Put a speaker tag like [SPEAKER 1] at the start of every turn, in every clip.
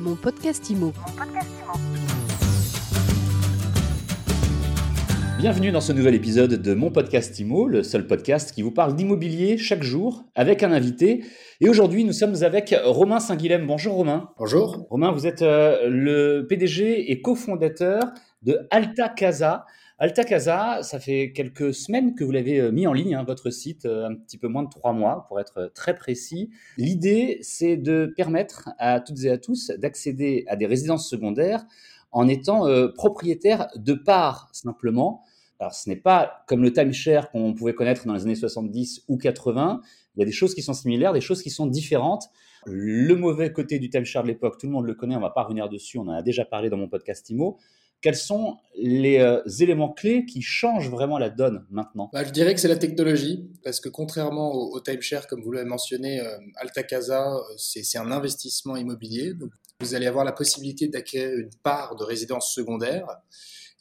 [SPEAKER 1] Mon podcast IMO.
[SPEAKER 2] Bienvenue dans ce nouvel épisode de mon podcast IMO, le seul podcast qui vous parle d'immobilier chaque jour avec un invité. Et aujourd'hui, nous sommes avec Romain Saint-Guilhem. Bonjour Romain.
[SPEAKER 3] Bonjour.
[SPEAKER 2] Romain, vous êtes euh, le PDG et cofondateur de Alta Casa. Alta Casa, ça fait quelques semaines que vous l'avez euh, mis en ligne, hein, votre site, euh, un petit peu moins de trois mois pour être très précis. L'idée, c'est de permettre à toutes et à tous d'accéder à des résidences secondaires en étant euh, propriétaire de parts simplement. Alors ce n'est pas comme le timeshare qu'on pouvait connaître dans les années 70 ou 80. Il y a des choses qui sont similaires, des choses qui sont différentes. Le mauvais côté du timeshare de l'époque, tout le monde le connaît, on ne va pas revenir dessus, on en a déjà parlé dans mon podcast IMO quels sont les euh, éléments clés qui changent vraiment la donne maintenant?
[SPEAKER 3] Bah, Je dirais que c'est la technologie, parce que contrairement au, au timeshare, comme vous l'avez mentionné, euh, Alta Casa, euh, c'est un investissement immobilier. Donc, vous allez avoir la possibilité d'acquérir une part de résidence secondaire.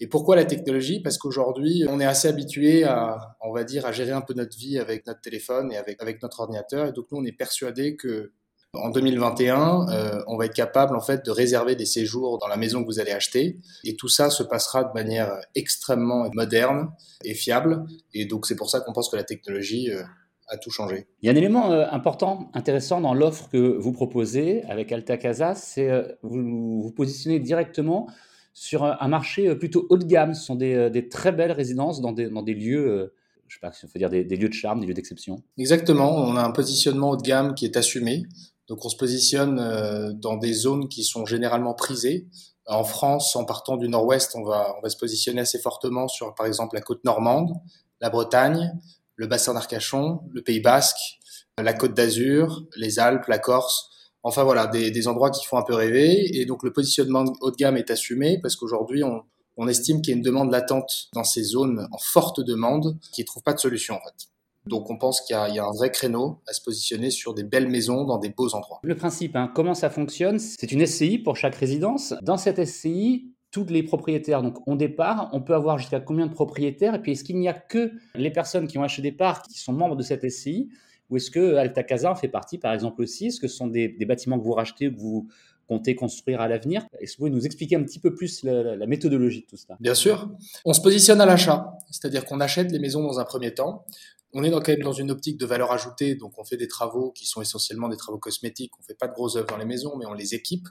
[SPEAKER 3] Et pourquoi la technologie? Parce qu'aujourd'hui, on est assez habitué à, on va dire, à gérer un peu notre vie avec notre téléphone et avec, avec notre ordinateur. Et donc, nous, on est persuadé que en 2021, euh, on va être capable en fait de réserver des séjours dans la maison que vous allez acheter, et tout ça se passera de manière extrêmement moderne et fiable. Et donc c'est pour ça qu'on pense que la technologie euh, a tout changé.
[SPEAKER 2] Il y a un élément euh, important, intéressant dans l'offre que vous proposez avec Alta Casa, c'est euh, vous vous positionnez directement sur un marché plutôt haut de gamme. Ce sont des, des très belles résidences dans des, dans des lieux je sais pas si on peut dire des, des, lieux de charme, des lieux d'exception.
[SPEAKER 3] Exactement, on a un positionnement haut de gamme qui est assumé. Donc on se positionne euh, dans des zones qui sont généralement prisées. En France, en partant du nord-ouest, on va, on va se positionner assez fortement sur, par exemple, la côte normande, la Bretagne, le bassin d'Arcachon, le Pays basque, la côte d'Azur, les Alpes, la Corse. Enfin voilà, des, des, endroits qui font un peu rêver. Et donc le positionnement haut de gamme est assumé parce qu'aujourd'hui, on, on estime qu'il y a une demande latente dans ces zones en forte demande qui ne trouvent pas de solution en fait. Donc on pense qu'il y, y, a un vrai créneau à se positionner sur des belles maisons dans des beaux endroits.
[SPEAKER 2] Le principe, hein, comment ça fonctionne C'est une SCI pour chaque résidence. Dans cette SCI, tous les propriétaires donc, ont des parts. On peut avoir jusqu'à combien de propriétaires? Et puis est-ce qu'il n'y a que les personnes qui ont acheté des parts qui sont membres de cette SCI Ou est-ce que Alta Casa en fait partie par exemple aussi? Est-ce que ce sont des, des bâtiments que vous rachetez, que vous comptez construire à l'avenir? Est-ce que vous pouvez nous expliquer un petit peu plus la, la, méthodologie de tout ça
[SPEAKER 3] Bien sûr. On se positionne à l'achat, c'est-à-dire qu'on achète les maisons dans un premier temps. On est dans, quand même dans une optique de valeur ajoutée, donc on fait des travaux qui sont essentiellement des travaux cosmétiques. On fait pas de grosses œuvres dans les maisons, mais on les équipe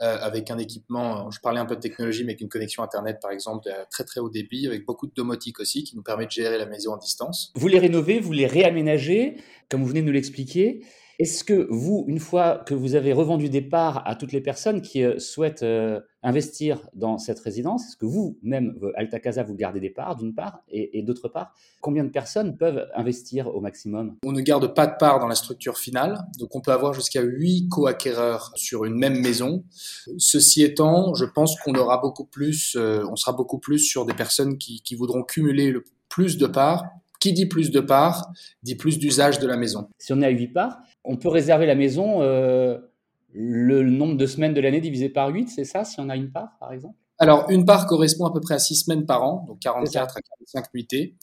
[SPEAKER 3] euh, avec un équipement. Je parlais un peu de technologie, mais avec une connexion internet, par exemple, de très très haut débit, avec beaucoup de domotique aussi, qui nous permet de gérer la maison à distance.
[SPEAKER 2] Vous les rénovez, vous les réaménagez, comme vous venez de nous l'expliquer. Est-ce que vous, une fois que vous avez revendu des parts à toutes les personnes qui euh, souhaitent euh, investir dans cette résidence, est-ce que vous-même, Alta Casa, vous gardez des parts d'une part et, d'autre part, combien de personnes peuvent investir au maximum?
[SPEAKER 3] On ne garde pas de parts dans la structure finale, donc on peut avoir jusqu'à 8 co-acquéreurs sur une même maison. Ceci étant, je pense qu'on aura beaucoup plus, euh, on sera beaucoup plus sur des personnes qui, qui voudront cumuler le plus de parts qui dit plus de parts, dit plus d'usage de la maison.
[SPEAKER 2] Si on est à 8 parts, on peut réserver la maison euh, le nombre de semaines de l'année divisé par 8, c'est ça, si on a une part, par exemple?
[SPEAKER 3] Alors, une part correspond à peu près à 6 semaines par an, donc 44 à 45 nuitées,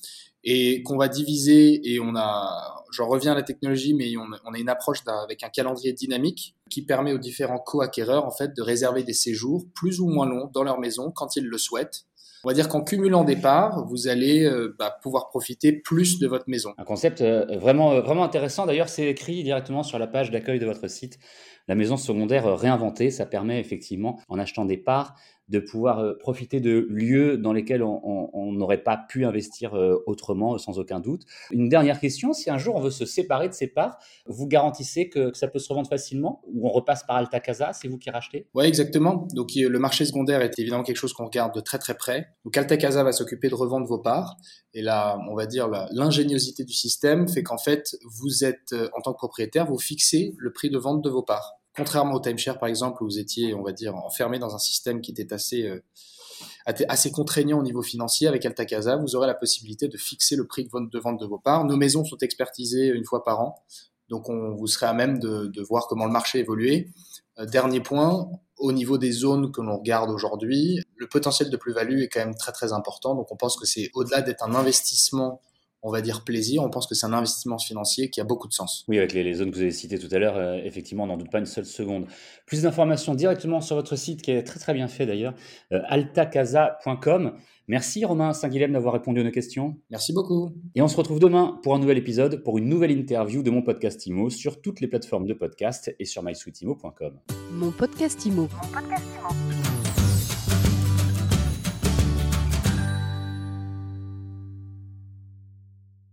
[SPEAKER 3] et qu'on va diviser, et on a, j'en reviens à la technologie, mais on, on a une approche avec un calendrier dynamique qui permet aux différents co-acquéreurs, en fait, de réserver des séjours plus ou moins longs dans leur maison quand ils le souhaitent, on va dire qu'en cumulant des parts, vous allez euh, bah, pouvoir profiter plus de votre maison.
[SPEAKER 2] Un concept euh, vraiment, euh, vraiment intéressant. D'ailleurs, c'est écrit directement sur la page d'accueil de votre site. La maison secondaire réinventée, ça permet effectivement, en achetant des parts, de pouvoir euh, profiter de lieux dans lesquels on n'aurait pas pu investir euh, autrement, sans aucun doute. Une dernière question, si un jour on veut se séparer de ses parts, vous garantissez que, que ça peut se revendre facilement ou on repasse par Alta Casa, c'est vous qui rachetez?
[SPEAKER 3] Oui, exactement. Donc le marché secondaire est évidemment quelque chose qu'on regarde de très très près. Donc Alta Casa va s'occuper de revendre vos parts. Et là, on va dire, l'ingéniosité du système fait qu'en fait, vous êtes, euh, en tant que propriétaire, vous fixez le prix de vente de vos parts. Contrairement au timeshare, par exemple, où vous étiez, on va dire, enfermé dans un système qui était assez, euh, assez contraignant au niveau financier, avec Alta Casa, vous aurez la possibilité de fixer le prix de vente de, vos parts. Nos maisons sont expertisées une fois par an, donc on vous serez à même de, de voir comment le marché évolue. Euh, dernier point, au niveau des zones que l'on regarde aujourd'hui, le potentiel de plus-value est quand même très très important. Donc on pense que c'est au-delà d'être un investissement on va dire plaisir. On pense que c'est un investissement financier qui a beaucoup de sens.
[SPEAKER 2] Oui, avec les, zones que vous avez citées tout à l'heure, euh, effectivement, on n'en doute pas une seule seconde. Plus d'informations directement sur votre site, qui est très très bien fait d'ailleurs, euh, altacasa.com. Merci Romain Saint-Guilhem d'avoir répondu à nos questions.
[SPEAKER 3] Merci beaucoup.
[SPEAKER 2] Et on se retrouve demain pour un nouvel épisode, pour une nouvelle interview de mon podcast IMO sur toutes les plateformes de podcast et sur mysweetimo.com.
[SPEAKER 1] Mon podcast IMO. Mon podcast IMO.